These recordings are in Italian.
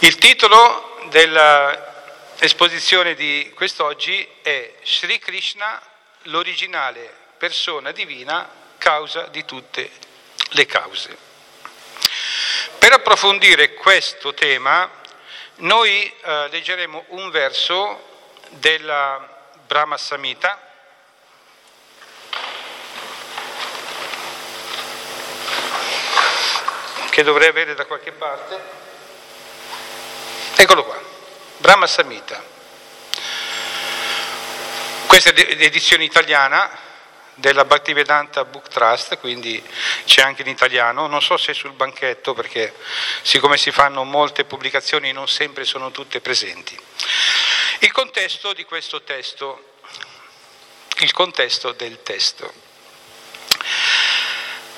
Il titolo dell'esposizione di quest'oggi è Sri Krishna, l'originale persona divina, causa di tutte le cause. Per approfondire questo tema, noi eh, leggeremo un verso della Brahma Samhita, che dovrei avere da qualche parte. Eccolo qua, Brahma Samhita. Questa è l'edizione italiana della Bhaktivedanta Book Trust, quindi c'è anche in italiano, non so se sul banchetto perché siccome si fanno molte pubblicazioni non sempre sono tutte presenti. Il contesto di questo testo, il contesto del testo.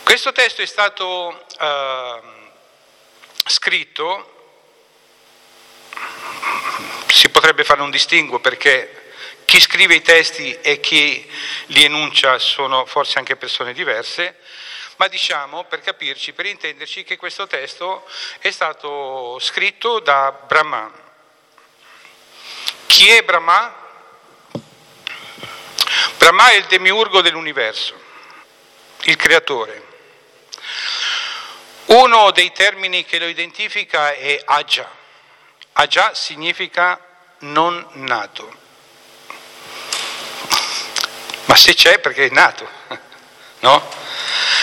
Questo testo è stato uh, scritto si potrebbe fare un distinguo perché chi scrive i testi e chi li enuncia sono forse anche persone diverse, ma diciamo per capirci, per intenderci, che questo testo è stato scritto da Brahma. Chi è Brahma? Brahma è il demiurgo dell'universo, il creatore. Uno dei termini che lo identifica è Aja. Aja significa non nato. Ma se c'è perché è nato, no?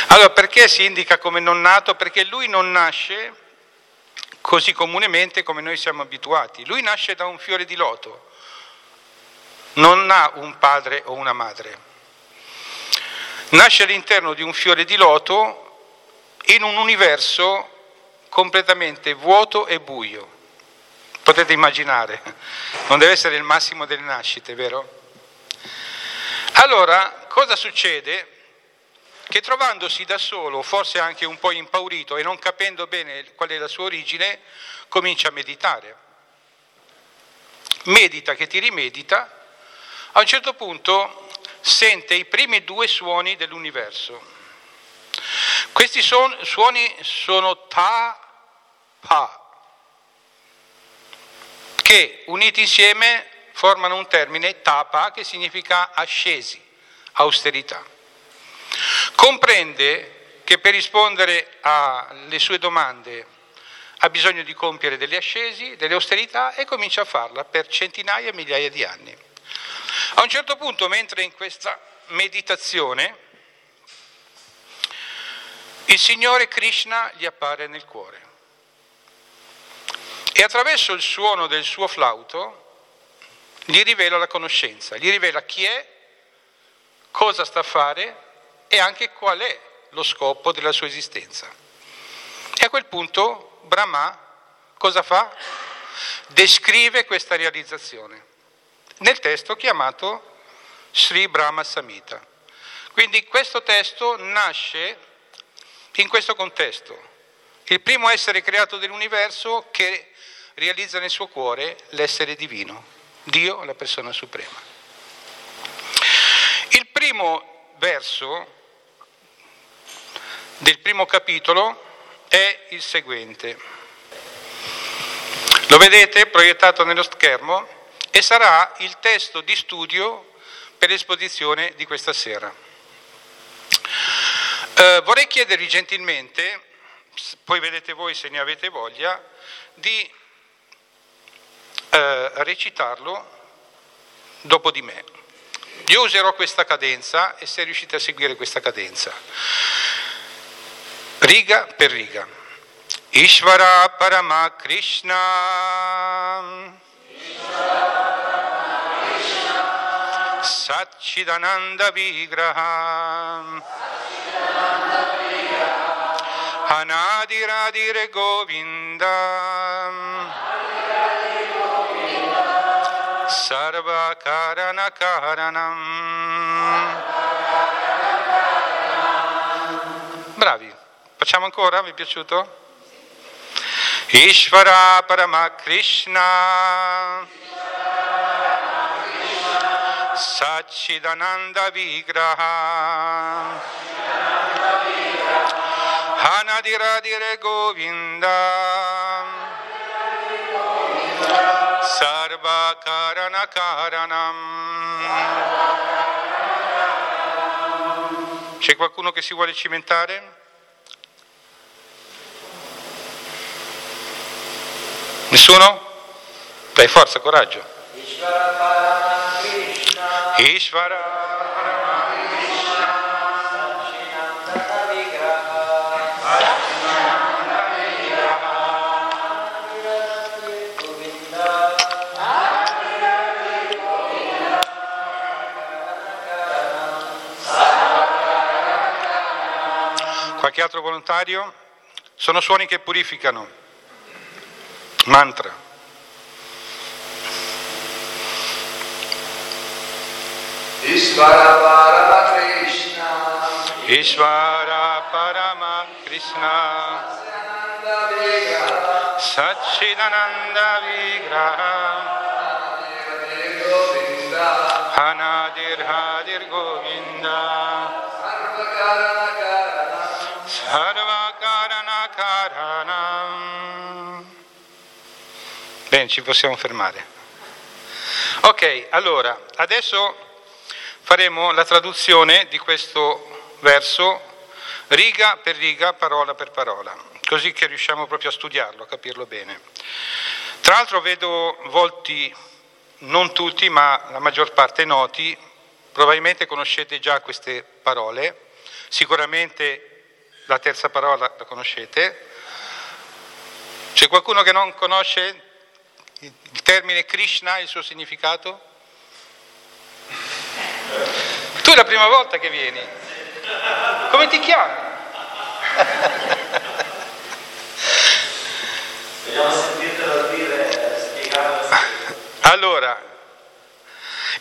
Allora perché si indica come non nato? Perché lui non nasce così comunemente come noi siamo abituati. Lui nasce da un fiore di loto, non ha un padre o una madre. Nasce all'interno di un fiore di loto in un universo completamente vuoto e buio. Potete immaginare, non deve essere il massimo delle nascite, vero? Allora, cosa succede? Che trovandosi da solo, forse anche un po' impaurito e non capendo bene qual è la sua origine, comincia a meditare. Medita che ti rimedita, a un certo punto sente i primi due suoni dell'universo. Questi suoni sono ta, pa, che uniti insieme formano un termine tapa che significa ascesi, austerità. Comprende che per rispondere alle sue domande ha bisogno di compiere delle ascesi, delle austerità e comincia a farla per centinaia e migliaia di anni. A un certo punto, mentre in questa meditazione, il Signore Krishna gli appare nel cuore e attraverso il suono del suo flauto gli rivela la conoscenza, gli rivela chi è, cosa sta a fare e anche qual è lo scopo della sua esistenza. E a quel punto Brahma cosa fa? Descrive questa realizzazione nel testo chiamato Sri Brahma Samhita. Quindi questo testo nasce in questo contesto. Il primo essere creato dell'universo che realizza nel suo cuore l'essere divino, Dio, la persona suprema. Il primo verso del primo capitolo è il seguente. Lo vedete proiettato nello schermo e sarà il testo di studio per l'esposizione di questa sera. Eh, vorrei chiedervi gentilmente, poi vedete voi se ne avete voglia, di eh, recitarlo dopo di me. Io userò questa cadenza e se riuscite a seguire questa cadenza. Riga per riga. Ishvara Parama Krishna. Satchidananda Vigraha. Anadiradire Govinda. Sarvakaranakaranam. Bravi, facciamo ancora? Vi è piaciuto? Ishvara Parama Krishna Satchidananda Vigraha Hanadiradire Govinda Sarva Karana Karanam. C'è qualcuno che si vuole cimentare? Nessuno? Dai, forza, coraggio. Ishvara Qualche altro volontario? Sono suoni che purificano. Mantra. Ishvara Parama Krishna Ishvara Parama Krishna Satchidananda Vigraha Hanadir Hadir Govinda Sarvakarana Karanam. Bene, ci possiamo fermare. Ok, allora, adesso faremo la traduzione di questo verso riga per riga, parola per parola, così che riusciamo proprio a studiarlo, a capirlo bene. Tra l'altro vedo volti, non tutti, ma la maggior parte noti, probabilmente conoscete già queste parole, sicuramente la terza parola la conoscete. C'è qualcuno che non conosce il termine Krishna e il suo significato? Tu è la prima volta che vieni. Come ti chiami? Vogliamo sentirtelo dire, spiegarlo. Allora,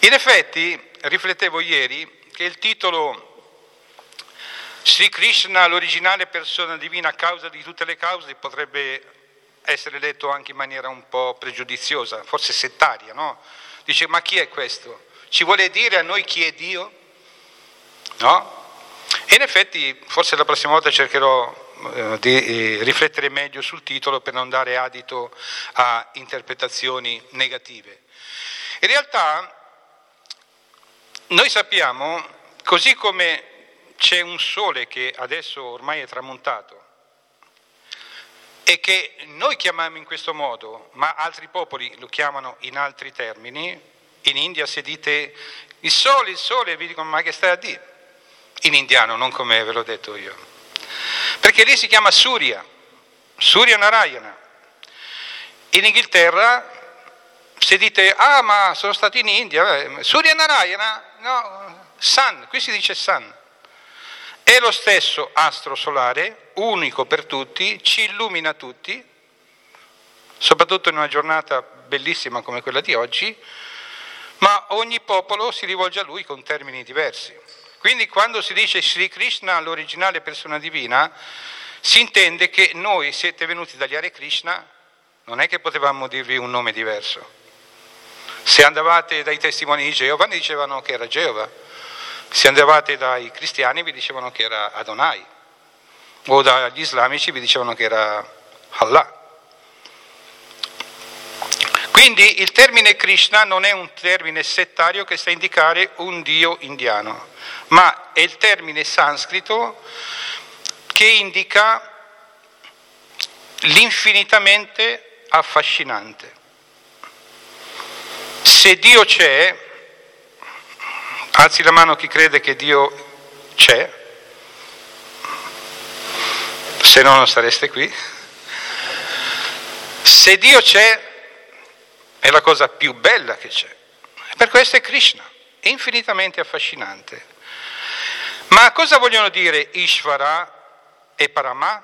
in effetti riflettevo ieri che il titolo Sri Krishna, l'originale persona divina, causa di tutte le cause, potrebbe essere letto anche in maniera un po' pregiudiziosa, forse settaria, no? Dice, ma chi è questo? Ci vuole dire a noi chi è Dio? No? E in effetti, forse la prossima volta cercherò eh, di eh, riflettere meglio sul titolo per non dare adito a interpretazioni negative. In realtà, noi sappiamo, così come c'è un sole che adesso ormai è tramontato e che noi chiamiamo in questo modo, ma altri popoli lo chiamano in altri termini. In India se dite il sole, il sole, vi dicono ma che stai a dire? In indiano, non come ve l'ho detto io. Perché lì si chiama Surya, Surya Narayana. In Inghilterra se dite ah ma sono stato in India, Surya Narayana, no, Sun, qui si dice Sun. È lo stesso astro solare, unico per tutti, ci illumina tutti, soprattutto in una giornata bellissima come quella di oggi, ma ogni popolo si rivolge a lui con termini diversi. Quindi quando si dice Sri Krishna, l'originale persona divina, si intende che noi siete venuti dagli Hare Krishna, non è che potevamo dirvi un nome diverso. Se andavate dai testimoni di Geova, dicevano che era Geova. Se andavate dai cristiani vi dicevano che era Adonai, o dagli islamici vi dicevano che era Allah. Quindi il termine Krishna non è un termine settario che sta a indicare un dio indiano, ma è il termine sanscrito che indica l'infinitamente affascinante. Se Dio c'è, Alzi la mano chi crede che Dio c'è, se no non sareste qui. Se Dio c'è, è la cosa più bella che c'è. Per questo è Krishna, infinitamente affascinante. Ma cosa vogliono dire Ishvara e Parama?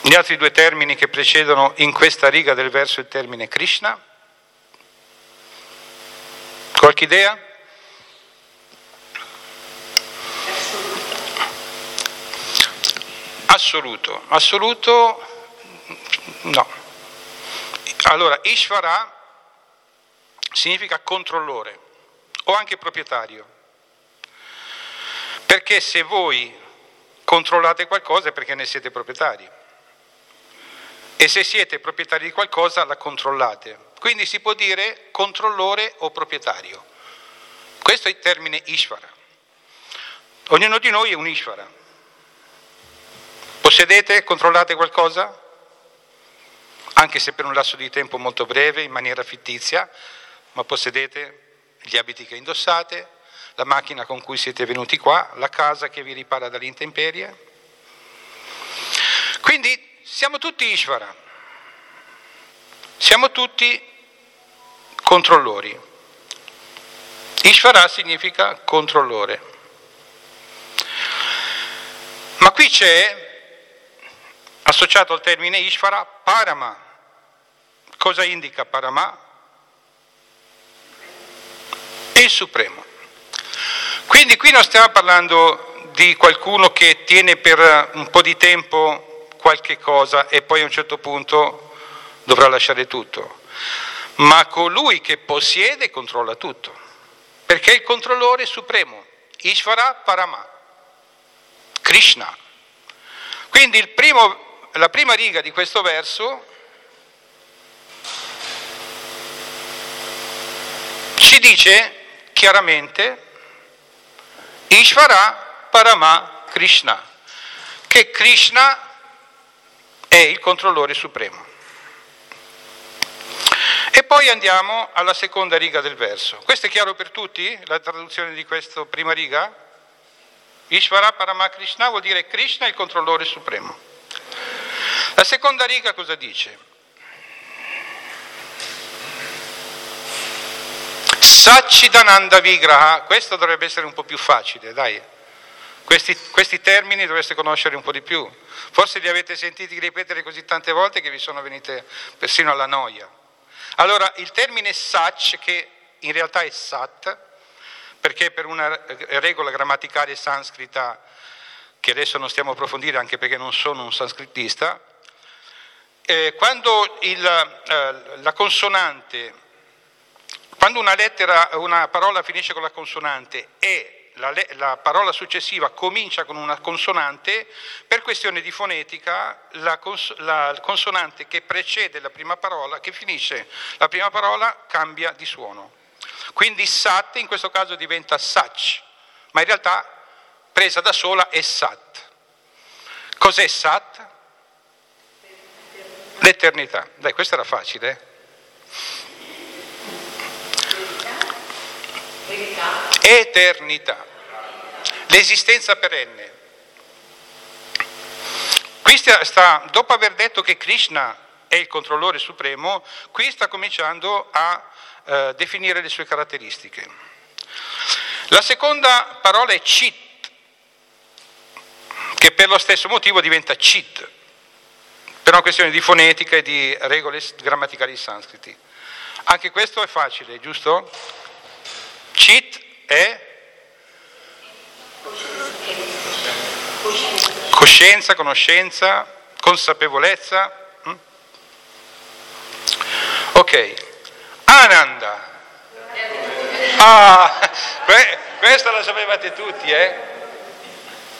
Gli altri due termini che precedono in questa riga del verso il termine Krishna? Qualche idea? Assoluto, assoluto no. Allora, Ishvara significa controllore o anche proprietario. Perché se voi controllate qualcosa è perché ne siete proprietari. e se siete proprietari di qualcosa la controllate. Quindi si può dire controllore o proprietario. Questo è il termine Ishvara. Ognuno di noi è un Ishvara. Possedete, controllate qualcosa? Anche se per un lasso di tempo molto breve, in maniera fittizia, ma possedete gli abiti che indossate, la macchina con cui siete venuti qua, la casa che vi ripara dalle intemperie. Quindi siamo tutti Ishvara, siamo tutti controllori. Ishvara significa controllore. Ma qui c'è, associato al termine Ishvara, Parama. Cosa indica Parama? Il Supremo. Quindi qui non stiamo parlando di qualcuno che tiene per un po' di tempo qualche cosa e poi a un certo punto dovrà lasciare tutto, ma colui che possiede controlla tutto, perché è il controllore supremo, Ishvara Parama, Krishna. Quindi primo, la prima riga di questo verso ci dice chiaramente Ishvara Parama Krishna, che Krishna è il controllore supremo. E poi andiamo alla seconda riga del verso. Questo è chiaro per tutti, la traduzione di questa prima riga? Ishvara Parama Krishna vuol dire Krishna il controllore supremo. La seconda riga cosa dice? Sachidananda Vigraha, questo dovrebbe essere un po' più facile, dai. Questi, questi, termini dovreste conoscere un po' di più. Forse li avete sentiti ripetere così tante volte che vi sono venite persino alla noia. Allora, il termine Sach, che in realtà è Sat, perché per una regola grammaticale sanscrita, che adesso non stiamo a approfondire anche perché non sono un sanscritista, eh, quando il, eh, la consonante quando una lettera, una parola finisce con la consonante e la, la, parola successiva comincia con una consonante, per questione di fonetica la, cons- la, consonante che precede la prima parola, che finisce la prima parola, cambia di suono. Quindi sat in questo caso diventa sach, ma in realtà presa da sola è sat. Cos'è sat? L'eternità. Dai, questo era facile. Eh? Eternità. L'esistenza perenne. Qui sta, dopo aver detto che Krishna è il controllore supremo, qui sta cominciando a eh, definire le sue caratteristiche. La seconda parola è chit, che per lo stesso motivo diventa chit, per una questione di fonetica e di regole grammaticali sanscriti. Anche questo è facile, giusto? È coscienza, conoscenza, consapevolezza. Mm? Ok, Ananda. Ah, questa la sapevate tutti, eh?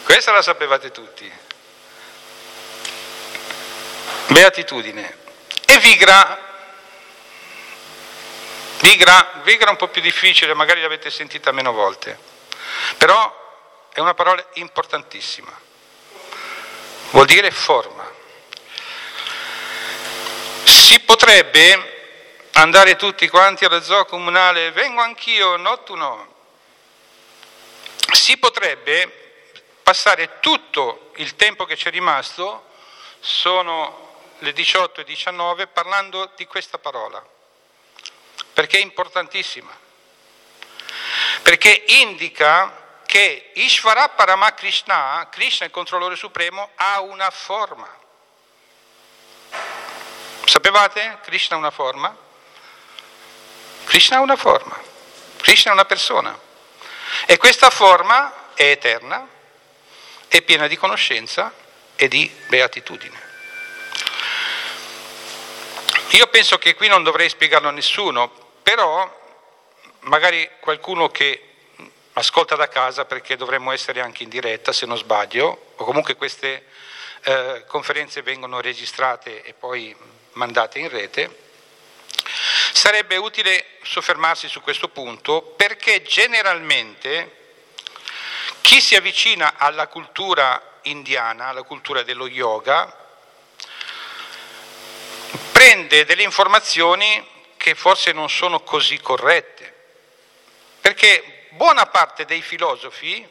Questa la sapevate tutti. Beatitudine. E Vigra Vigra, vigra è un po' più difficile, magari l'avete sentita meno volte, però è una parola importantissima. Vuol dire forma. Si potrebbe andare tutti quanti allo zoo comunale, vengo anch'io, no tu no. Si potrebbe passare tutto il tempo che ci è rimasto, sono le 18 e 19, parlando di questa parola perché è importantissima, perché indica che Ishvara Parama Krishna, Krishna il controllore supremo, ha una forma. Sapevate? Krishna ha una forma? Krishna ha una forma, Krishna è una persona e questa forma è eterna, è piena di conoscenza e di beatitudine. Io penso che qui non dovrei spiegarlo a nessuno, però magari qualcuno che ascolta da casa perché dovremmo essere anche in diretta se non sbaglio, o comunque queste eh, conferenze vengono registrate e poi mandate in rete. Sarebbe utile soffermarsi su questo punto perché generalmente chi si avvicina alla cultura indiana, alla cultura dello yoga, prende delle informazioni che forse non sono così corrette, perché buona parte dei filosofi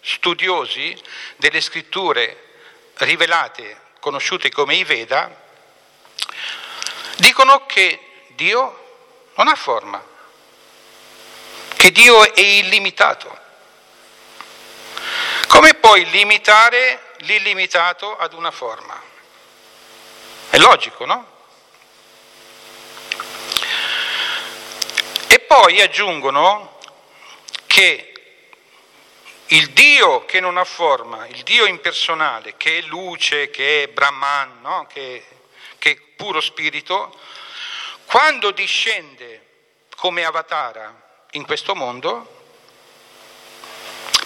studiosi delle scritture rivelate, conosciute come i Veda, dicono che Dio non ha forma, che Dio è illimitato. Come puoi limitare l'illimitato ad una forma? È logico, no? E poi aggiungono che il Dio che non ha forma, il Dio impersonale, che è luce, che è Brahman, no? che, che è puro spirito, quando discende come avatara in questo mondo,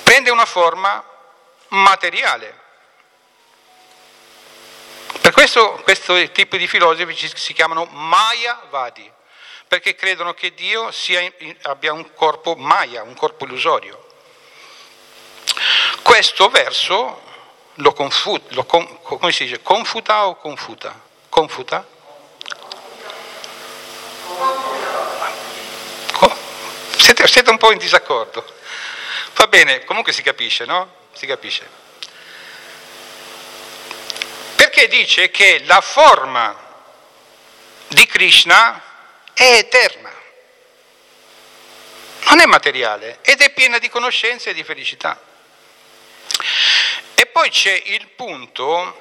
prende una forma materiale. Per questo questo tipo di filosofi si chiamano Mayavadi, perché credono che Dio sia, abbia un corpo Maya, un corpo illusorio. Questo verso lo, confu, lo come si dice, confuta o confuta? Confuta? Siete, siete un po' in disaccordo. Va bene, comunque si capisce, no? Si capisce. Perché dice che la forma di Krishna è eterna, non è materiale ed è piena di conoscenza e di felicità. E poi c'è il punto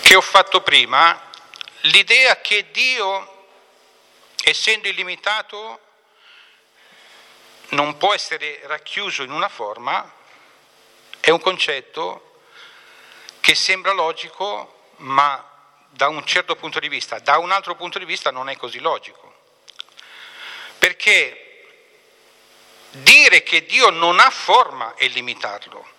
che ho fatto prima, l'idea che Dio, essendo illimitato, non può essere racchiuso in una forma, è un concetto che sembra logico, ma da un certo punto di vista, da un altro punto di vista non è così logico. Perché dire che Dio non ha forma è limitarlo.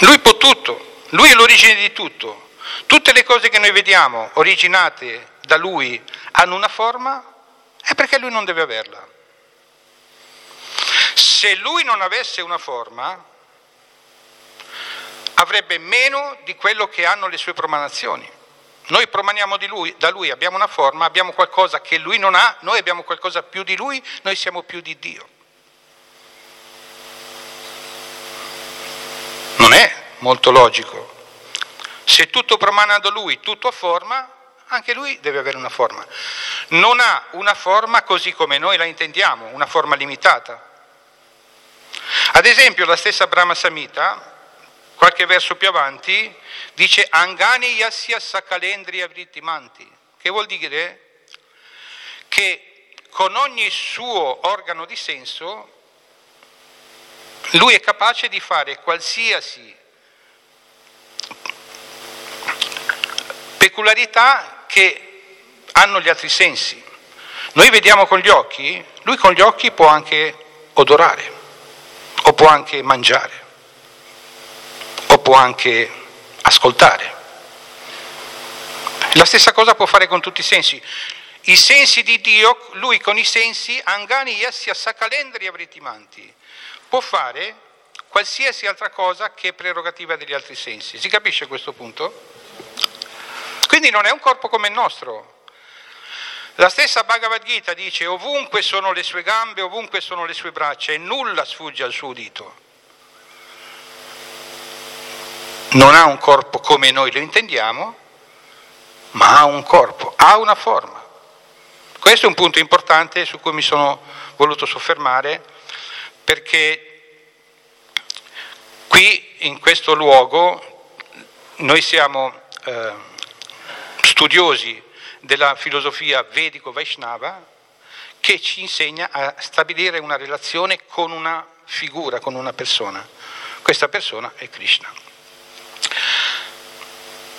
Lui può tutto, lui è l'origine di tutto. Tutte le cose che noi vediamo originate da lui hanno una forma è perché lui non deve averla. Se lui non avesse una forma, avrebbe meno di quello che hanno le sue promanazioni. Noi promaniamo lui, da lui, abbiamo una forma, abbiamo qualcosa che lui non ha, noi abbiamo qualcosa più di lui, noi siamo più di Dio. Non è molto logico. Se tutto promana da lui, tutto ha forma, anche lui deve avere una forma. Non ha una forma così come noi la intendiamo, una forma limitata. Ad esempio la stessa Brahma Samhita, qualche verso più avanti, dice Angani yasya sakalendri avrittimanti, che vuol dire? Che con ogni suo organo di senso lui è capace di fare qualsiasi peculiarità che hanno gli altri sensi. Noi vediamo con gli occhi, lui con gli occhi può anche odorare, o può anche mangiare, può anche ascoltare. La stessa cosa può fare con tutti i sensi. I sensi di Dio, lui con i sensi, angani yasya sakalendri avritimanti, può fare qualsiasi altra cosa che è prerogativa degli altri sensi. Si capisce questo punto? Quindi non è un corpo come il nostro. La stessa Bhagavad Gita dice ovunque sono le sue gambe, ovunque sono le sue braccia e nulla sfugge al suo udito. Non ha un corpo come noi lo intendiamo, ma ha un corpo, ha una forma. Questo è un punto importante su cui mi sono voluto soffermare perché qui in questo luogo noi siamo eh, studiosi della filosofia vedico-vaishnava che ci insegna a stabilire una relazione con una figura, con una persona. Questa persona è Krishna.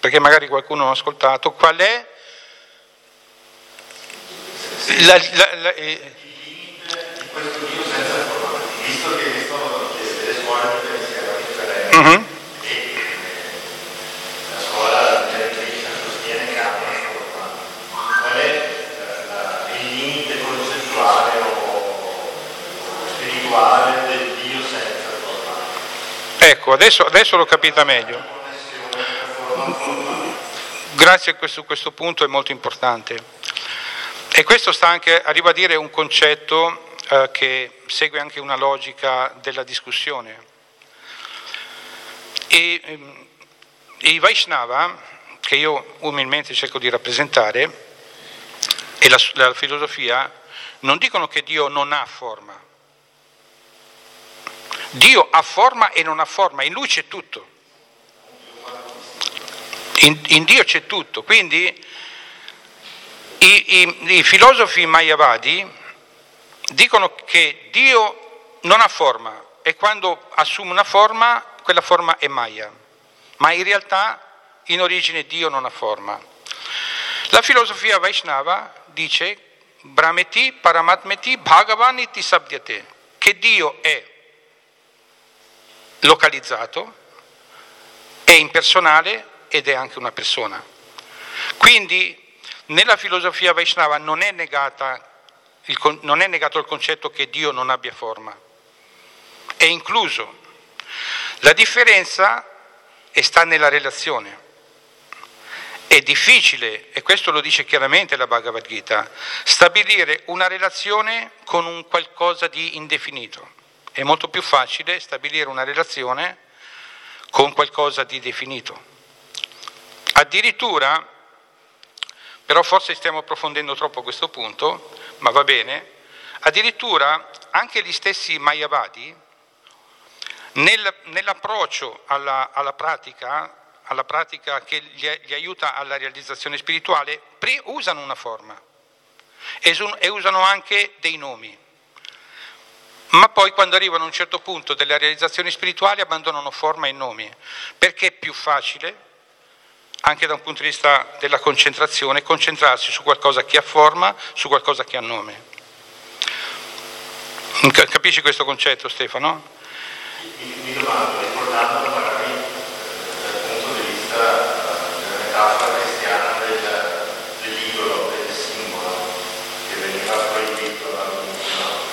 perché magari qualcuno non ha ascoltato, qual è la, la, la, eh, questo Dio senza forma, visto che esistono le scuole tutte insieme differenti la scuola della Krishna sostiene che ha una forma, qual è la- la- il limite concettuale o spirituale del Dio senza forma? ecco, adesso, adesso l'ho capita meglio. Connessione tra forma e forma. Grazie a questo, punto è molto importante. E questo sta anche a ribadire un concetto eh, che segue anche una logica della discussione. E, ehm, I Vaishnava, che io umilmente cerco di rappresentare, e la, la filosofia, non dicono che Dio non ha forma. Dio ha forma e non ha forma, in lui c'è tutto. In, in Dio c'è tutto, quindi i, i- i filosofi mayavadi dicono che Dio non ha forma e quando assume una forma, quella forma è Maya, ma in realtà in origine Dio non ha forma. La filosofia Vaishnava dice Brahmeti Paramatmeti Bhagavan iti sabdyate, che Dio è localizzato, è impersonale ed è anche una persona. Quindi nella filosofia Vaishnava non è, il non è negato il concetto che Dio non abbia forma, è incluso. La differenza sta nella relazione. È difficile, e questo lo dice chiaramente la Bhagavad Gita, stabilire una relazione con un qualcosa di indefinito. È molto più facile stabilire una relazione con qualcosa di definito. Addirittura, però forse stiamo approfondendo troppo questo punto, ma va bene, addirittura anche gli stessi Mayavadi, nel- nell'approccio alla, alla pratica, alla pratica che gli, gli aiuta alla realizzazione spirituale, pri- usano una forma e, e usano anche dei nomi. Ma poi quando arrivano a un certo punto della realizzazione spirituale abbandonano forma e nomi, perché è più facile, anche da un punto di vista della concentrazione, concentrarsi su qualcosa che ha forma, su qualcosa che ha nome. Cap- Capisci questo concetto Stefano? Mi, domando, ricordando magari dal punto di vista eh, della metafora cristiana del, dell'idolo, del simbolo, che veniva proibito dall'inizio,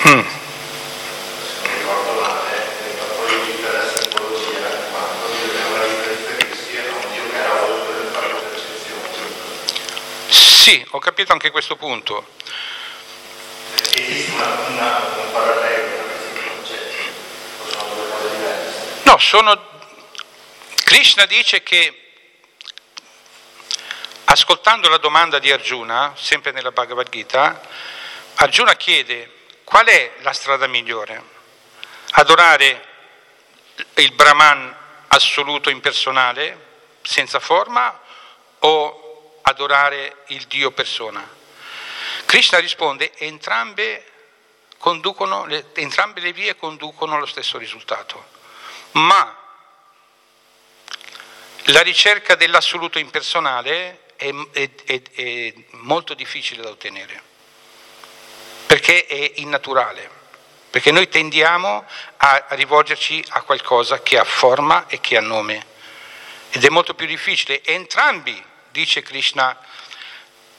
Mm. se non ricordo male, veniva proibita la simbologia in quanto bisognava riferirsi a un Dio che era oltre le proprie percezioni. Sì, ho capito anche questo punto. Esiste una, una, un parallelo tra questi due concetti, o sono due cose diverse? No, sono... Krishna dice che, ascoltando la domanda di Arjuna, sempre nella Bhagavad Gita, Arjuna chiede qual è la strada migliore? Adorare il Brahman assoluto impersonale, senza forma, o adorare il Dio persona? Krishna risponde, entrambe, le- entrambe le vie conducono allo stesso risultato, ma la ricerca dell'assoluto impersonale è, è- è- è molto difficile da ottenere, perché è innaturale, perché noi tendiamo a rivolgerci a qualcosa che ha forma e che ha nome, ed è molto più difficile. Entrambi, dice Krishna,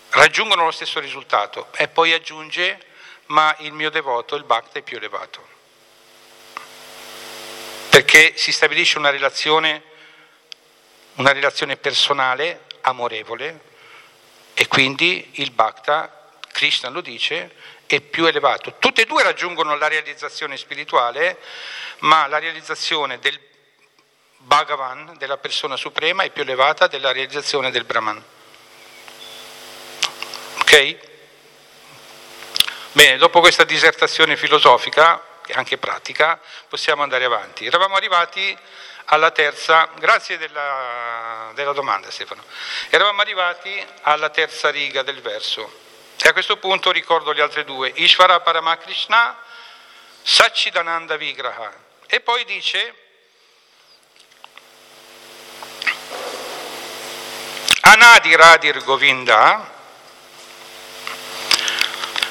raggiungono lo stesso risultato e poi aggiunge, ma il mio devoto, il bhakta, è più elevato, perché si stabilisce una relazione una relazione personale, amorevole, e quindi il bhakta, Krishna lo dice, è più elevato. Tutte e due raggiungono la realizzazione spirituale, ma la realizzazione del Bhagavan, della persona suprema, è più elevata della realizzazione del Brahman. Ok? Bene, dopo questa disertazione filosofica, e anche pratica, possiamo andare avanti. Eravamo arrivati alla terza, grazie della, della domanda Stefano, eravamo arrivati alla terza riga del verso e a questo punto ricordo le altre due, Ishvara Paramakrishna, Sachidananda Vigraha. E poi dice Anadi Radir Govinda.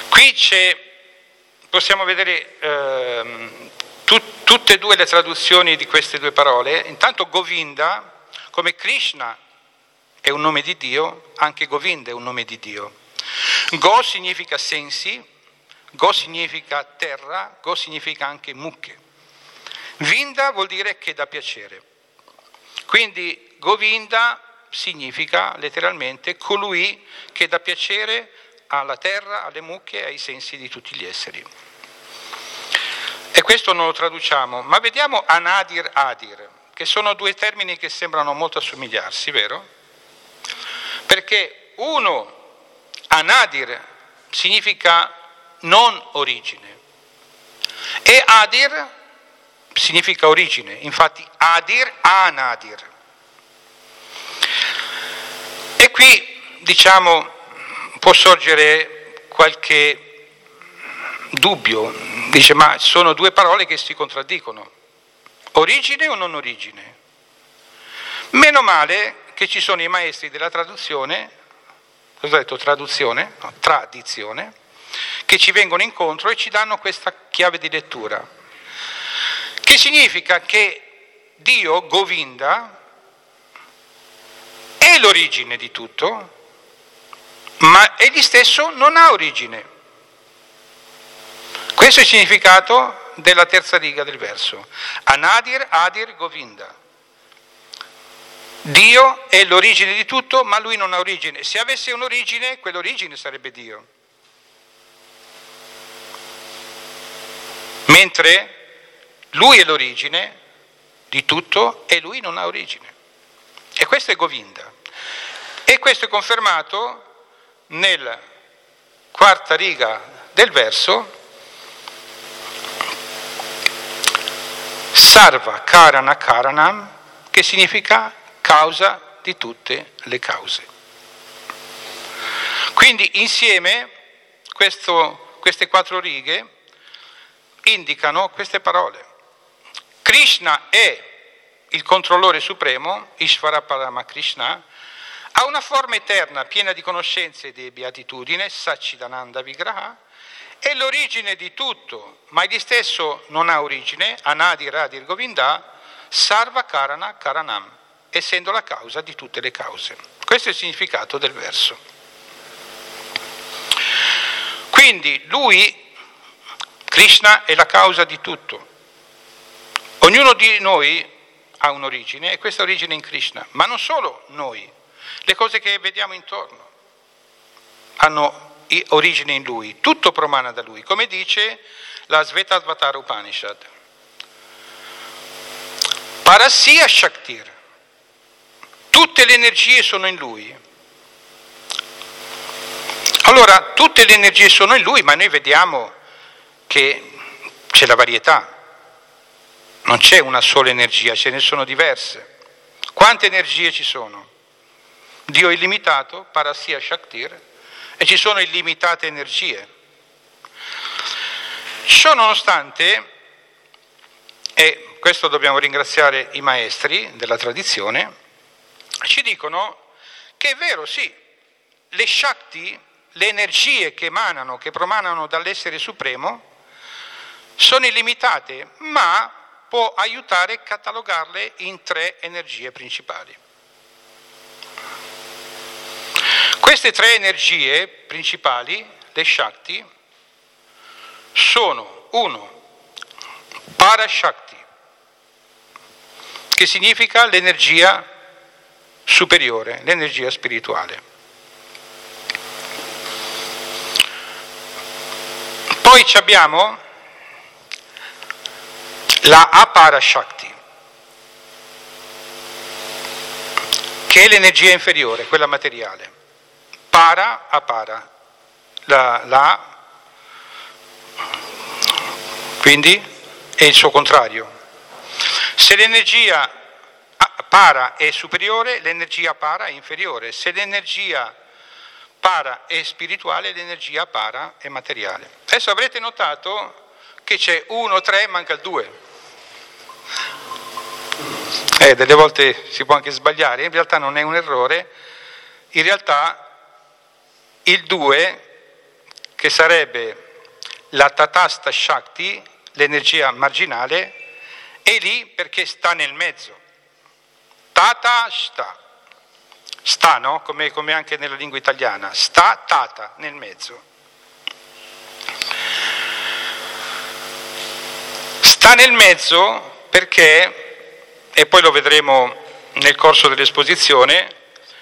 Qui c'è, possiamo vedere ehm, tut, tutte e due le traduzioni di queste due parole. Intanto Govinda, come Krishna è un nome di Dio, anche Govinda è un nome di Dio. Go significa sensi, Go significa terra, Go significa anche mucche. Vinda vuol dire che dà piacere. Quindi Govinda significa letteralmente colui che dà piacere alla terra, alle mucche e ai sensi di tutti gli esseri. E questo non lo traduciamo, ma vediamo anadir adir, che sono due termini che sembrano molto assomigliarsi, vero? Perché uno, anadir, significa non origine e adir significa origine, infatti adir, anadir. E qui, diciamo, può sorgere qualche dubbio, dice ma sono due parole che si contraddicono, origine o non origine? Meno male che ci sono i maestri della traduzione, cosa ho detto traduzione? No, tradizione, che ci vengono incontro e ci danno questa chiave di lettura, che significa che Dio, Govinda, è l'origine di tutto, ma egli stesso non ha origine. Questo è il significato della terza riga del verso. Anadir Adir Govinda. Dio è l'origine di tutto, ma lui non ha origine. Se avesse un'origine, quell'origine sarebbe Dio. Mentre lui è l'origine di tutto e lui non ha origine. E questo è Govinda. E questo è confermato nella quarta riga del verso Sarva Karana Karanam, che significa causa di tutte le cause. Quindi insieme questo, queste quattro righe indicano queste parole. Krishna è il controllore supremo, Ishvara Parama Krishna, ha una forma eterna, piena di conoscenze e di beatitudine, Sachidananda Vigraha, è l'origine di tutto, ma egli stesso non ha origine, Anadi Radir Govinda, Sarva Karana Karanam, essendo la causa di tutte le cause. Questo è il significato del verso. Quindi lui, Krishna, è la causa di tutto. Ognuno di noi ha un'origine e questa origine è in Krishna, ma non solo noi, le cose che vediamo intorno hanno origine in lui, tutto promana da lui, come dice la Svetasvatara Upanishad. Parasya Shaktir, tutte le energie sono in lui. Allora, tutte le energie sono in lui, ma noi vediamo che c'è la varietà, non c'è una sola energia, ce ne sono diverse. Quante energie ci sono? Dio illimitato, Parasya Shaktir, e ci sono illimitate energie. Ciò nonostante, e questo dobbiamo ringraziare i maestri della tradizione, ci dicono che è vero, sì, le Shakti, le energie che emanano, che promanano dall'essere supremo, sono illimitate, ma può aiutare a catalogarle in tre energie principali. Queste tre energie principali, le Shakti, sono uno, Parashakti, che significa l'energia superiore, l'energia spirituale. Poi abbiamo la Aparashakti, che è l'energia inferiore, quella materiale para a para. La, la quindi è il suo contrario. Se l'energia para è superiore, l'energia para è inferiore. Se l'energia para è spirituale, l'energia para è materiale. Adesso avrete notato perché c'è 1, 3, manca il 2. Eh, delle volte si può anche sbagliare, in realtà non è un errore, in realtà il 2, che sarebbe la Tatasta Shakti, l'energia marginale, è lì perché sta nel mezzo. Tata sta. Sta, no? Come, come anche nella lingua italiana. Sta, tata, nel mezzo. Sta nel mezzo perché, e poi lo vedremo nel corso dell'esposizione,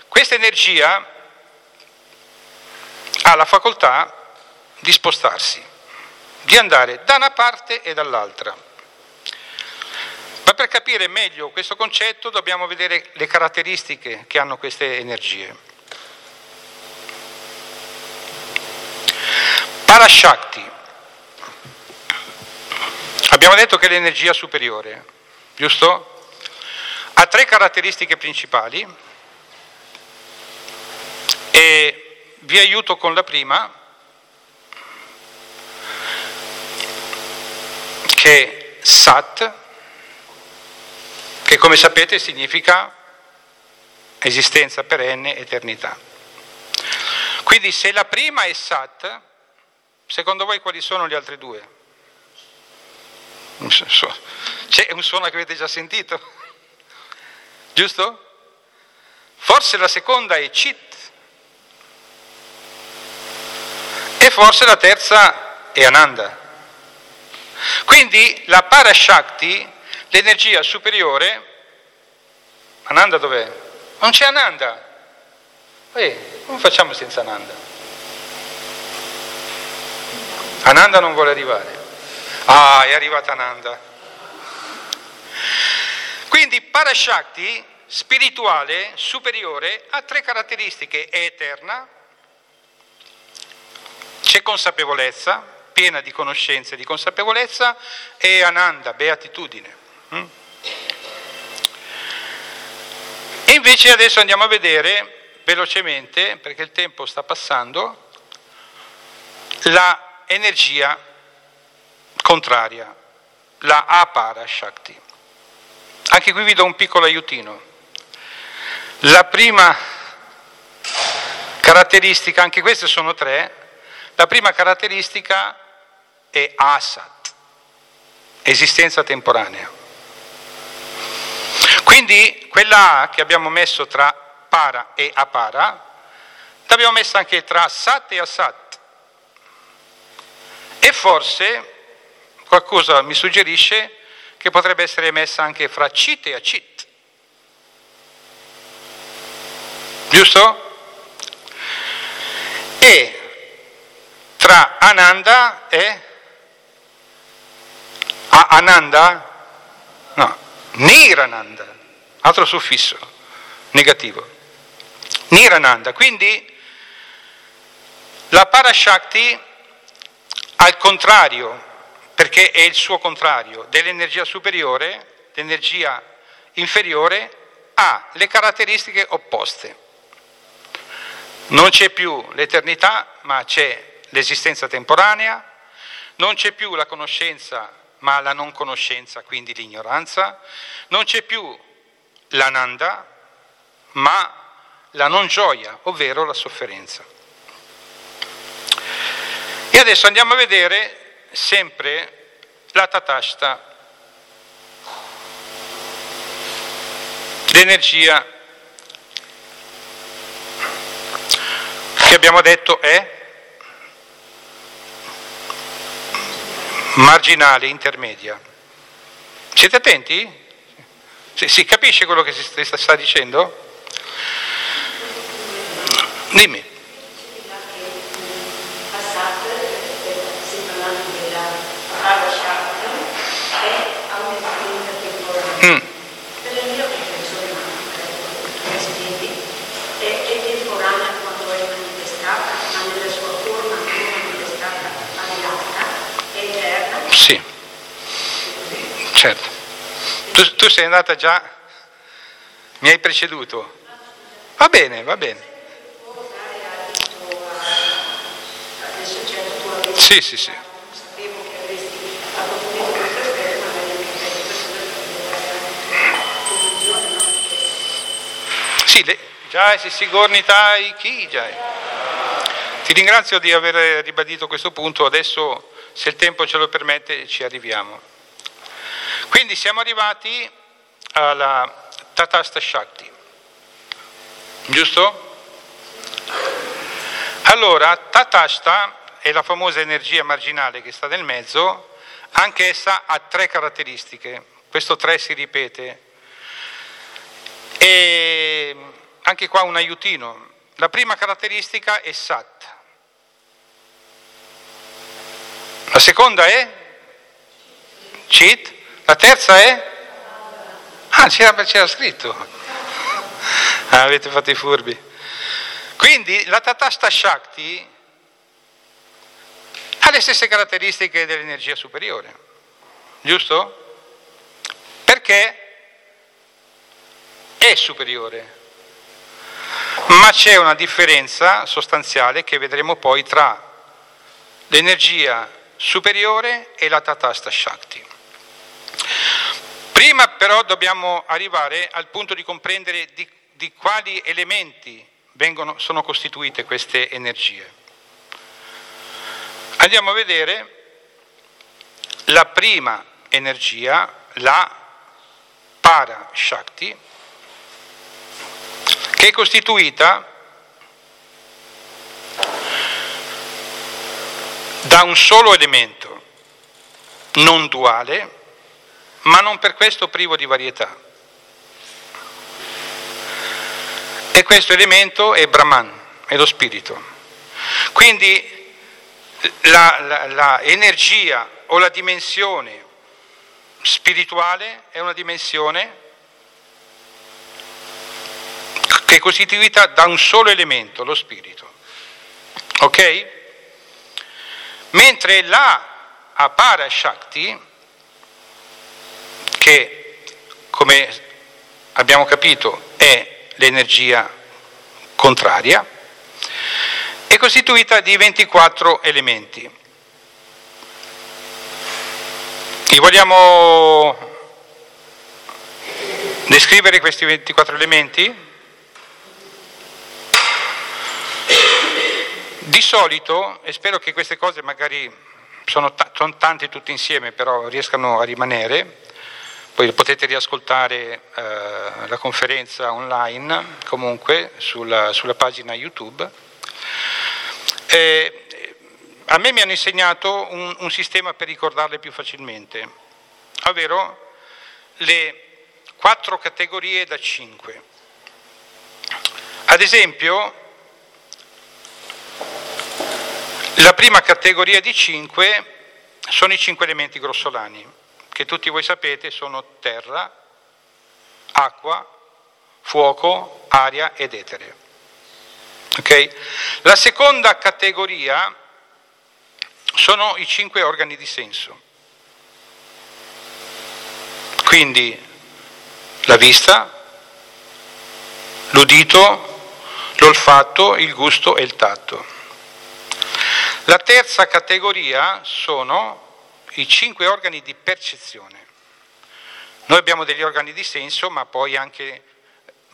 questa energia ha la facoltà di spostarsi, di andare da una parte e dall'altra. Ma per capire meglio questo concetto dobbiamo vedere le caratteristiche che hanno queste energie. Parashakti. Abbiamo detto che è l'energia superiore, giusto? Ha tre caratteristiche principali e vi aiuto con la prima, che è Sat, che come sapete significa esistenza perenne, eternità. Quindi se la prima è Sat, secondo voi quali sono le altre due? C'è un suono che avete già sentito? Giusto? Forse la seconda è Chit e forse la terza è Ananda. Quindi la Parashakti l'energia superiore, Ananda dov'è? Non c'è Ananda. Eh, come facciamo senza Ananda? Ananda non vuole arrivare. Ah, è arrivata Ananda. Quindi Parashakti, spirituale, superiore, ha tre caratteristiche. È eterna, c'è consapevolezza, piena di conoscenza e di consapevolezza, e Ananda, beatitudine. Mm? E invece adesso andiamo a vedere velocemente, perché il tempo sta passando, la energia contraria, la Apara Shakti. Anche qui vi do un piccolo aiutino. La prima caratteristica, anche queste sono tre, la prima caratteristica è Asat, esistenza temporanea. Quindi quella A che abbiamo messo tra para e apara, l'abbiamo messa anche tra sat e asat. E forse qualcosa mi suggerisce che potrebbe essere messa anche fra cit e acit. Giusto? E tra Ananda e Ananda? No, Nirananda altro suffisso negativo. Nirananda, quindi la Parashakti al contrario, perché è il suo contrario, dell'energia superiore, l'energia inferiore ha le caratteristiche opposte. Non c'è più l'eternità, ma c'è l'esistenza temporanea, non c'è più la conoscenza, ma la non conoscenza, quindi l'ignoranza, non c'è più l'ananda, ma la non gioia, ovvero la sofferenza. E adesso andiamo a vedere sempre la tatashta, l'energia che abbiamo detto è marginale, intermedia. Siete attenti? Si, si capisce quello che si sta, sta dicendo? Dimmi. Certo. Tu, tu sei andata già, mi hai preceduto. Va bene, va bene. Sì, sì, sì. Sì, le... Jai Sisigornitai Ki Jai. Ti ringrazio di aver ribadito questo punto, adesso se il tempo ce lo permette ci arriviamo. Quindi siamo arrivati alla Tatasta Shakti, giusto? Allora, Tatasta è la famosa energia marginale che sta nel mezzo, anche essa ha tre caratteristiche, questo tre si ripete. E anche qua un aiutino. La prima caratteristica è Sat. La seconda è Chit. La terza è? Ah, c'era, c'era scritto. Ah, avete fatto i furbi. Quindi la Tatasta Shakti ha le stesse caratteristiche dell'energia superiore, giusto? Perché è superiore, ma c'è una differenza sostanziale che vedremo poi tra l'energia superiore e la Tatasta Shakti. Prima però dobbiamo arrivare al punto di comprendere di, di quali elementi vengono, sono costituite queste energie. Andiamo a vedere la prima energia, la Para Shakti, che è costituita da un solo elemento, non duale, ma non per questo privo di varietà. E questo elemento è Brahman, è lo spirito. Quindi la, la, la energia o la dimensione spirituale è una dimensione che è costituita da un solo elemento, lo spirito. Ok? Mentre la Apara Shakti, che come abbiamo capito è l'energia contraria, è costituita di 24 elementi. Li vogliamo descrivere questi 24 elementi? Di solito, e spero che queste cose magari sono, t- sono tante tutte insieme, però riescano a rimanere, poi potete riascoltare eh, la conferenza online comunque sulla, sulla pagina YouTube. Eh, a me mi hanno insegnato un, un sistema per ricordarle più facilmente, ovvero le quattro categorie da cinque. Ad esempio, La prima categoria di cinque sono i cinque elementi grossolani, che tutti voi sapete sono terra, acqua, fuoco, aria ed etere. Okay? La seconda categoria sono i cinque organi di senso. Quindi la vista, l'udito, l'olfatto, il gusto e il tatto. La terza categoria sono i cinque organi di percezione. Noi abbiamo degli organi di senso, ma poi anche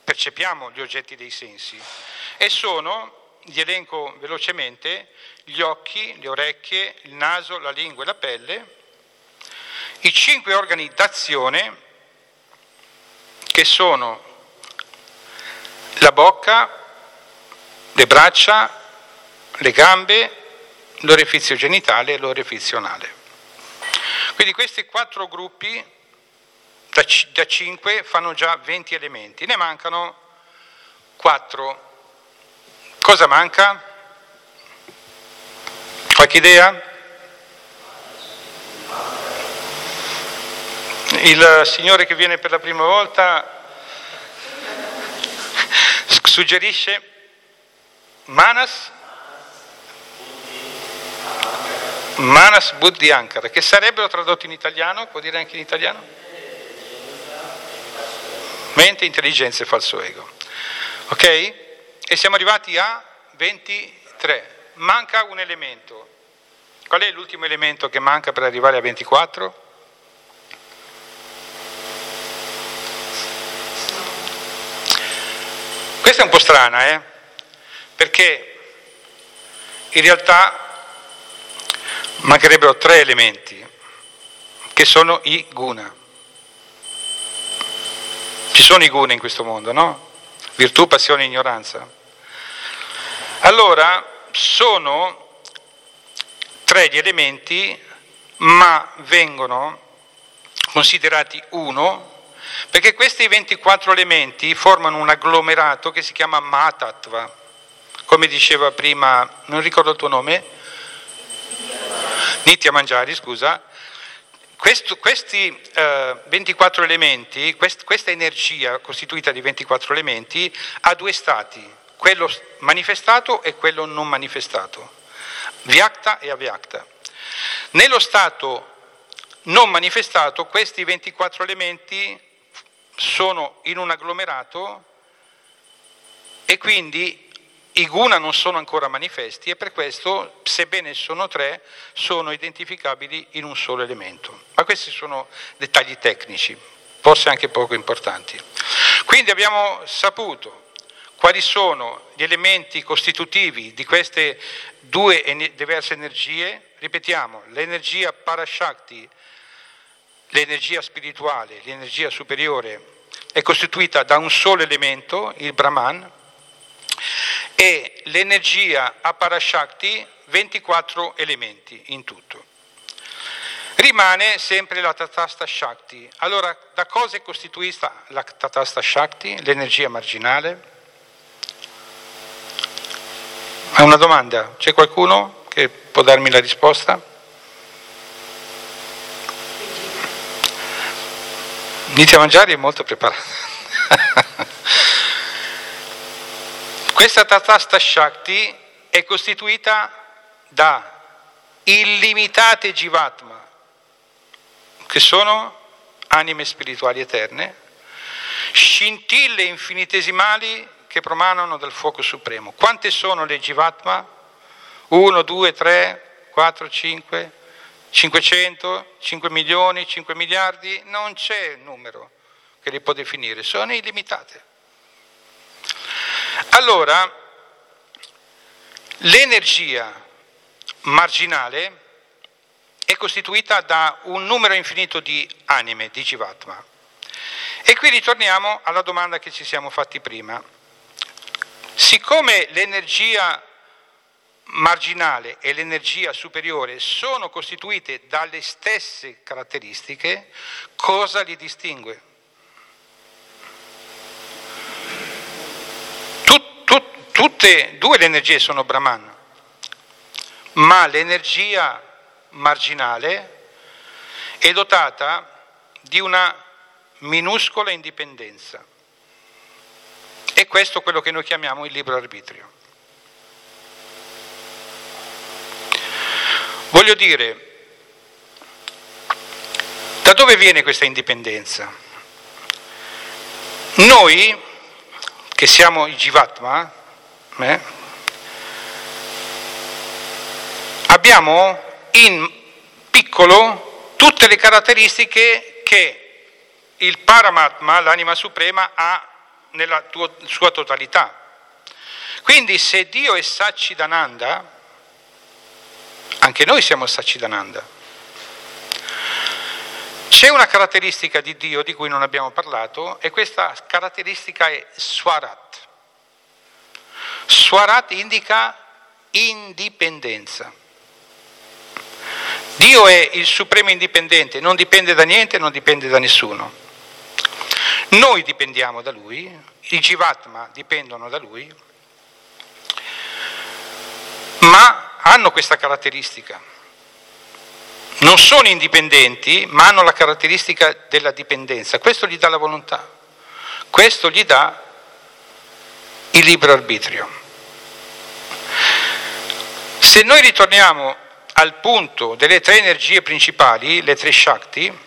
percepiamo gli oggetti dei sensi. E sono, li elenco velocemente, gli occhi, le orecchie, il naso, la lingua e la pelle, i cinque organi d'azione che sono la bocca, le braccia, le gambe, l'orefizio genitale e l'orefizio anale. Quindi questi quattro gruppi da, c- da 5 fanno già 20 elementi, ne mancano 4. Cosa manca? Qualche idea? Il signore che viene per la prima volta suggerisce Manas Manas Buddhi Ankara, che sarebbero tradotti in italiano, può dire anche in italiano? Mente, intelligenza e falso ego. Ok? E siamo arrivati a 23. Manca un elemento. Qual è l'ultimo elemento che manca per arrivare a 24? Questa è un po' strana, eh? perché in realtà mancherebbero tre elementi, che sono i guna. Ci sono i guna in questo mondo, no? Virtù, passione ignoranza. Allora, sono tre gli elementi, ma vengono considerati uno perché questi 24 elementi formano un agglomerato che si chiama Mahatattva, come diceva prima, non ricordo il tuo nome? Nitya Manjari, scusa. Questo, questi eh, 24 elementi, quest, questa energia costituita di 24 elementi ha due stati, quello manifestato e quello non manifestato, Vyakta e Avyakta. Nello stato non manifestato questi 24 elementi sono in un agglomerato e quindi i guna non sono ancora manifesti e per questo, sebbene sono tre, sono identificabili in un solo elemento. Ma questi sono dettagli tecnici, forse anche poco importanti. Quindi abbiamo saputo quali sono gli elementi costitutivi di queste due diverse energie. Ripetiamo, l'energia Parashakti l'energia spirituale, l'energia superiore, è costituita da un solo elemento, il Brahman, e l'energia Aparashakti 24 elementi in tutto. Rimane sempre la Tatasta Shakti. Allora, da cosa è costituita la Tatasta Shakti, l'energia marginale? È una domanda, c'è qualcuno che può darmi la risposta? Inizia a mangiare è molto preparato. Questa Tatasta Shakti è costituita da illimitate Jivatma, che sono anime spirituali eterne, scintille infinitesimali che promanano dal fuoco supremo. Quante sono le Jivatma? 1, 2, 3, 4, 5, 500, 5 milioni, 5 miliardi, non c'è numero che li può definire, sono illimitate. Allora, l'energia marginale è costituita da un numero infinito di anime, di Jivatma. E qui ritorniamo alla domanda che ci siamo fatti prima. Siccome l'energia marginale e l'energia superiore sono costituite dalle stesse caratteristiche, cosa li distingue? Tut, tut, tutte e due le energie sono Brahman, ma l'energia marginale è dotata di una minuscola indipendenza. E questo è quello che noi chiamiamo il libero arbitrio. Voglio dire, da dove viene questa indipendenza? Noi, che siamo i Jivatma, eh, abbiamo in piccolo tutte le caratteristiche che il Paramatma, l'anima suprema, ha nella tua, sua totalità. Quindi se Dio è Sachidananda, anche noi siamo Sachidananda. C'è una caratteristica di Dio di cui non abbiamo parlato e questa caratteristica è Swarat. Swarat indica indipendenza. Dio è il supremo indipendente, non dipende da niente, non dipende da nessuno. Noi dipendiamo da Lui, i Jivatma dipendono da Lui, ma hanno questa caratteristica. Non sono indipendenti, ma hanno la caratteristica della dipendenza. Questo gli dà la volontà, questo gli dà il libero arbitrio. Se noi ritorniamo al punto delle tre energie principali, le tre Shakti,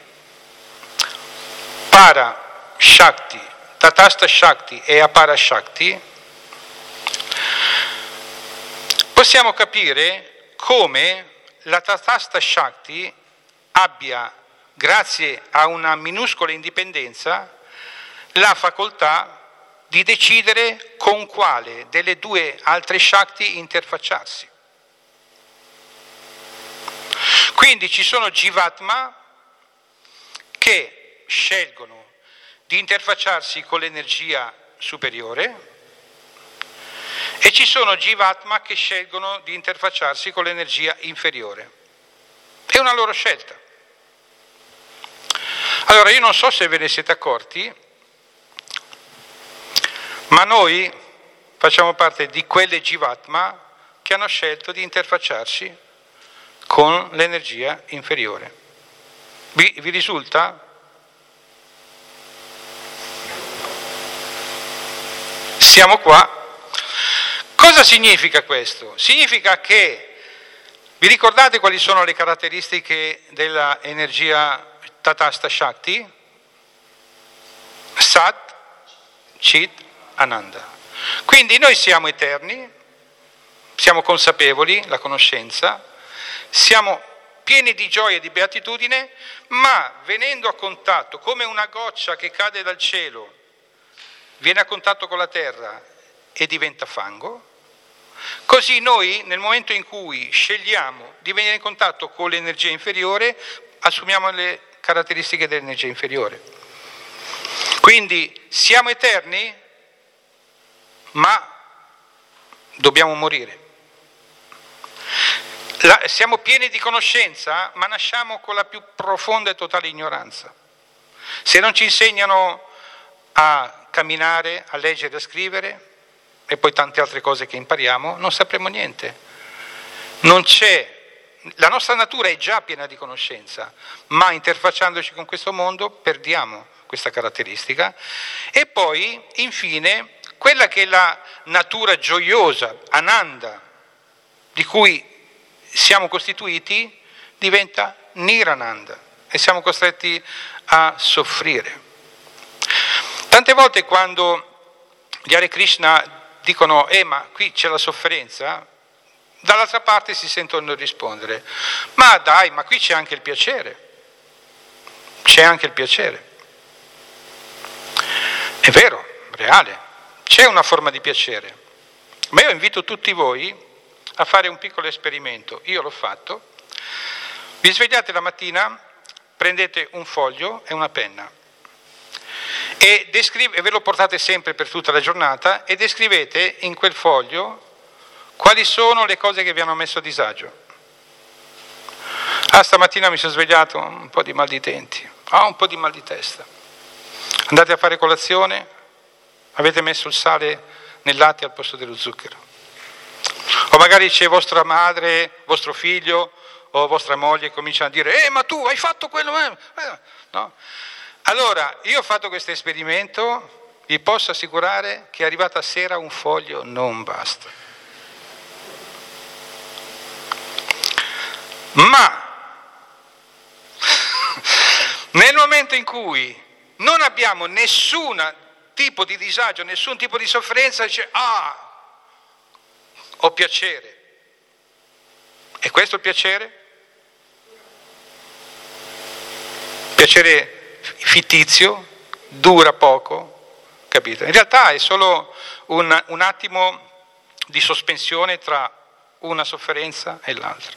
Para Shakti, Tatasta Shakti e Apara Shakti, possiamo capire come la Tatasta Shakti abbia, grazie a una minuscola indipendenza, la facoltà di decidere con quale delle due altre Shakti interfacciarsi. Quindi ci sono Jivatma che scelgono di interfacciarsi con l'energia superiore e ci sono Jivatma che scelgono di interfacciarsi con l'energia inferiore. È una loro scelta. Allora io non so se ve ne siete accorti, ma noi facciamo parte di quelle Jivatma che hanno scelto di interfacciarsi con l'energia inferiore. Vi, vi risulta? Siamo qua. Cosa significa questo? Significa che vi ricordate quali sono le caratteristiche dell'energia Tatasta Shakti? Sat, Chit, Ananda. Quindi noi siamo eterni, siamo consapevoli, la conoscenza, siamo pieni di gioia e di beatitudine, ma venendo a contatto, come una goccia che cade dal cielo, viene a contatto con la terra e diventa fango, così noi nel momento in cui scegliamo di venire in contatto con l'energia inferiore, assumiamo le caratteristiche dell'energia inferiore. Quindi siamo eterni, ma dobbiamo morire. La, siamo pieni di conoscenza, ma nasciamo con la più profonda e totale ignoranza. Se non ci insegnano a camminare, a leggere, a scrivere e poi tante altre cose che impariamo, non sapremo niente. Non c'è la nostra natura è già piena di conoscenza, ma interfacciandoci con questo mondo perdiamo questa caratteristica. E poi, infine, quella che è la natura gioiosa, ananda, di cui siamo costituiti, diventa nirananda e siamo costretti a soffrire. Tante volte quando gli Hare Krishna dicono, eh ma qui c'è la sofferenza, dall'altra parte si sentono rispondere, ma dai, ma qui c'è anche il piacere, c'è anche il piacere. È vero, reale, c'è una forma di piacere, ma io invito tutti voi a fare un piccolo esperimento, io l'ho fatto, vi svegliate la mattina, prendete un foglio e una penna e, descrive, e ve lo portate sempre per tutta la giornata e descrivete in quel foglio quali sono le cose che vi hanno messo a disagio? Ah, stamattina mi sono svegliato un po' di mal di denti, ah, un po' di mal di testa. Andate a fare colazione, avete messo il sale nel latte al posto dello zucchero. O magari c'è vostra madre, vostro figlio o vostra moglie che cominciano a dire, eh ma tu hai fatto quello, eh? no? Allora, io ho fatto questo esperimento, vi posso assicurare che arrivata sera un foglio non basta. Ma nel momento in cui non abbiamo nessun tipo di disagio, nessun tipo di sofferenza, dice, ah, ho piacere. E questo il piacere? Piacere fittizio, dura poco, capito? In realtà è solo un, un attimo di sospensione tra una sofferenza e l'altra.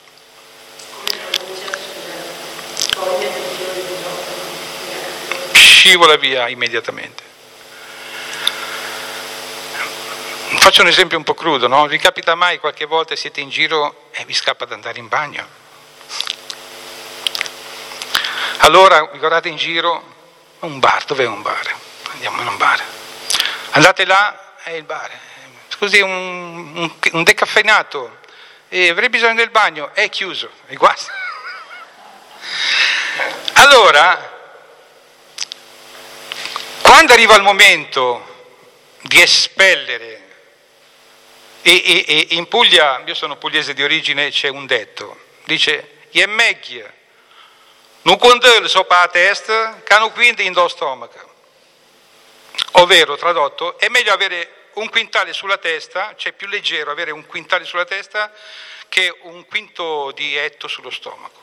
Scivola via immediatamente. Faccio un esempio un po' crudo, no? Vi capita mai qualche volta siete in giro e vi scappa da andare in bagno? Allora guardate in giro, un bar, dov'è un bar? Andiamo in un bar. Andate là, è il bar. Scusi, un, un, un decaffeinato, e avrei bisogno del bagno, è chiuso, e guasta. Allora, quando arriva il momento di espellere, e, e, e, in Puglia, io sono pugliese di origine, c'è un detto, dice, è meglio non controllo sopra la testa che non quindi in stomaco. Ovvero, tradotto, è meglio avere un quintale sulla testa, cioè più leggero avere un quintale sulla testa che un quinto di etto sullo stomaco.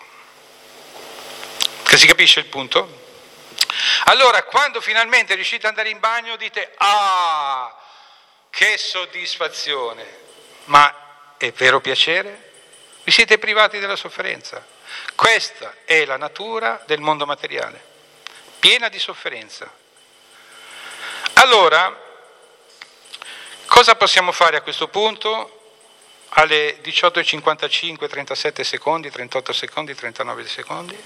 Che si capisce il punto? Allora, quando finalmente riuscite ad andare in bagno, dite, ah, che soddisfazione, ma è vero piacere? Vi siete privati della sofferenza. Questa è la natura del mondo materiale, piena di sofferenza. Allora, cosa possiamo fare a questo punto? Alle 18.55, 37 secondi, 38 secondi, 39 secondi.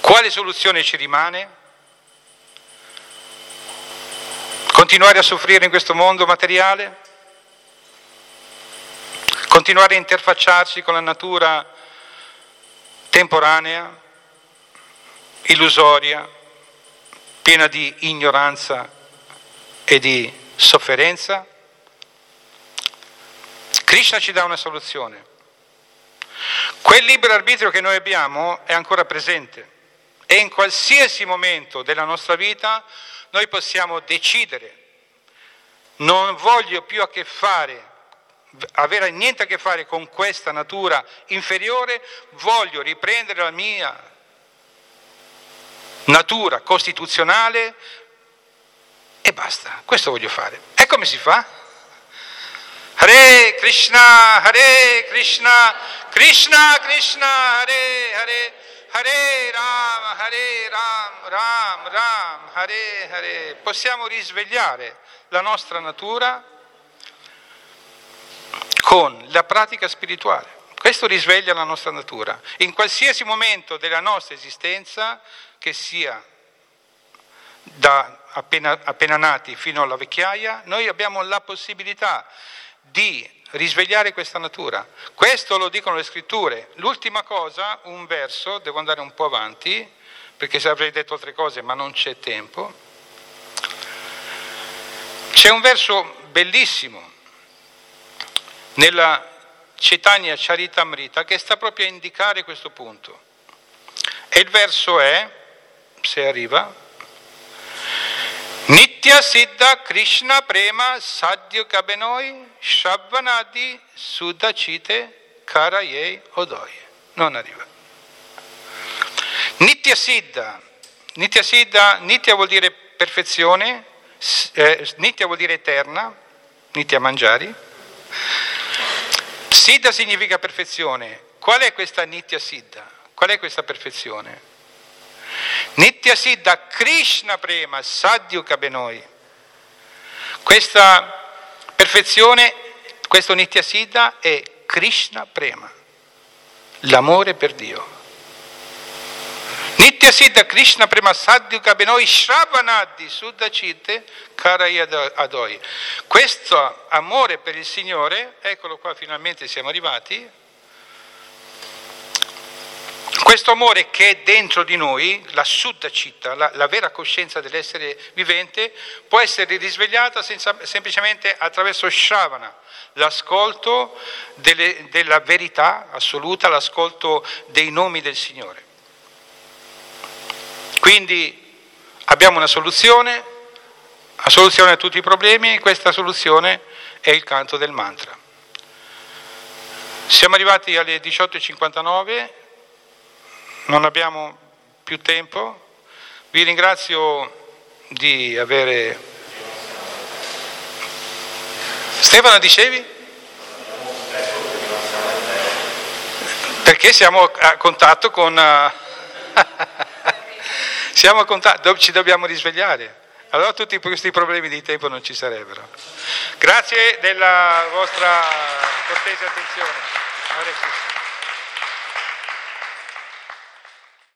Quale soluzione ci rimane? Continuare a soffrire in questo mondo materiale? Continuare a interfacciarsi con la natura temporanea, illusoria, piena di ignoranza e di sofferenza? Krishna ci dà una soluzione. Quel libero arbitrio che noi abbiamo è ancora presente e in qualsiasi momento della nostra vita noi possiamo decidere, non voglio più a che fare, avere niente a che fare con questa natura inferiore, voglio riprendere la mia natura costituzionale e basta, questo voglio fare. E come si fa? Hare Krishna, Hare Krishna, Krishna Krishna, Hare Hare. Hare Ram, Hare Ram, Ram, Ram, Hare Hare. Possiamo risvegliare la nostra natura con la pratica spirituale. Questo risveglia la nostra natura. In qualsiasi momento della nostra esistenza, che sia da appena, appena nati fino alla vecchiaia, noi abbiamo la possibilità di risvegliare questa natura. Questo lo dicono le scritture. L'ultima cosa, un verso, devo andare un po' avanti, perché se avrei detto altre cose, ma non c'è tempo. C'è un verso bellissimo nella Chaitanya Charitamrita che sta proprio a indicare questo punto. E il verso è, se arriva, Nitya Siddha Krishna Prema Sadhya Kabenoi Shabbanadi Sudacite Karayei Odoi. Non arriva. Nitya Siddha. Nitya Siddha, Nitya vuol dire perfezione, eh, Nitya vuol dire eterna, Nitya Mangiari. Siddha significa perfezione. Qual è questa Nitya Siddha? Qual è questa perfezione? Nitya Siddha Krishna Prema Sadhyu Kabenoi. Questa perfezione, questo Nitya Siddha è Krishna Prema, l'amore per Dio. Nitya Siddha Krishna Prema Sadhyu Kabenoi Shravanadi Suddhacite Karaya Adoi. Questo amore per il Signore, eccolo qua finalmente siamo arrivati, questo amore che è dentro di noi, la sutta la, la vera coscienza dell'essere vivente, può essere risvegliata senza, semplicemente attraverso Shavana, l'ascolto delle, della verità assoluta, l'ascolto dei nomi del Signore. Quindi abbiamo una soluzione, la soluzione a tutti i problemi e questa soluzione è il canto del mantra. Siamo arrivati alle 18.59 non abbiamo più tempo. Vi ringrazio di avere... Stefano, dicevi? Perché siamo a contatto con... siamo a contatto, ci dobbiamo risvegliare. Allora tutti questi problemi di tempo non ci sarebbero. Grazie della vostra cortese attenzione.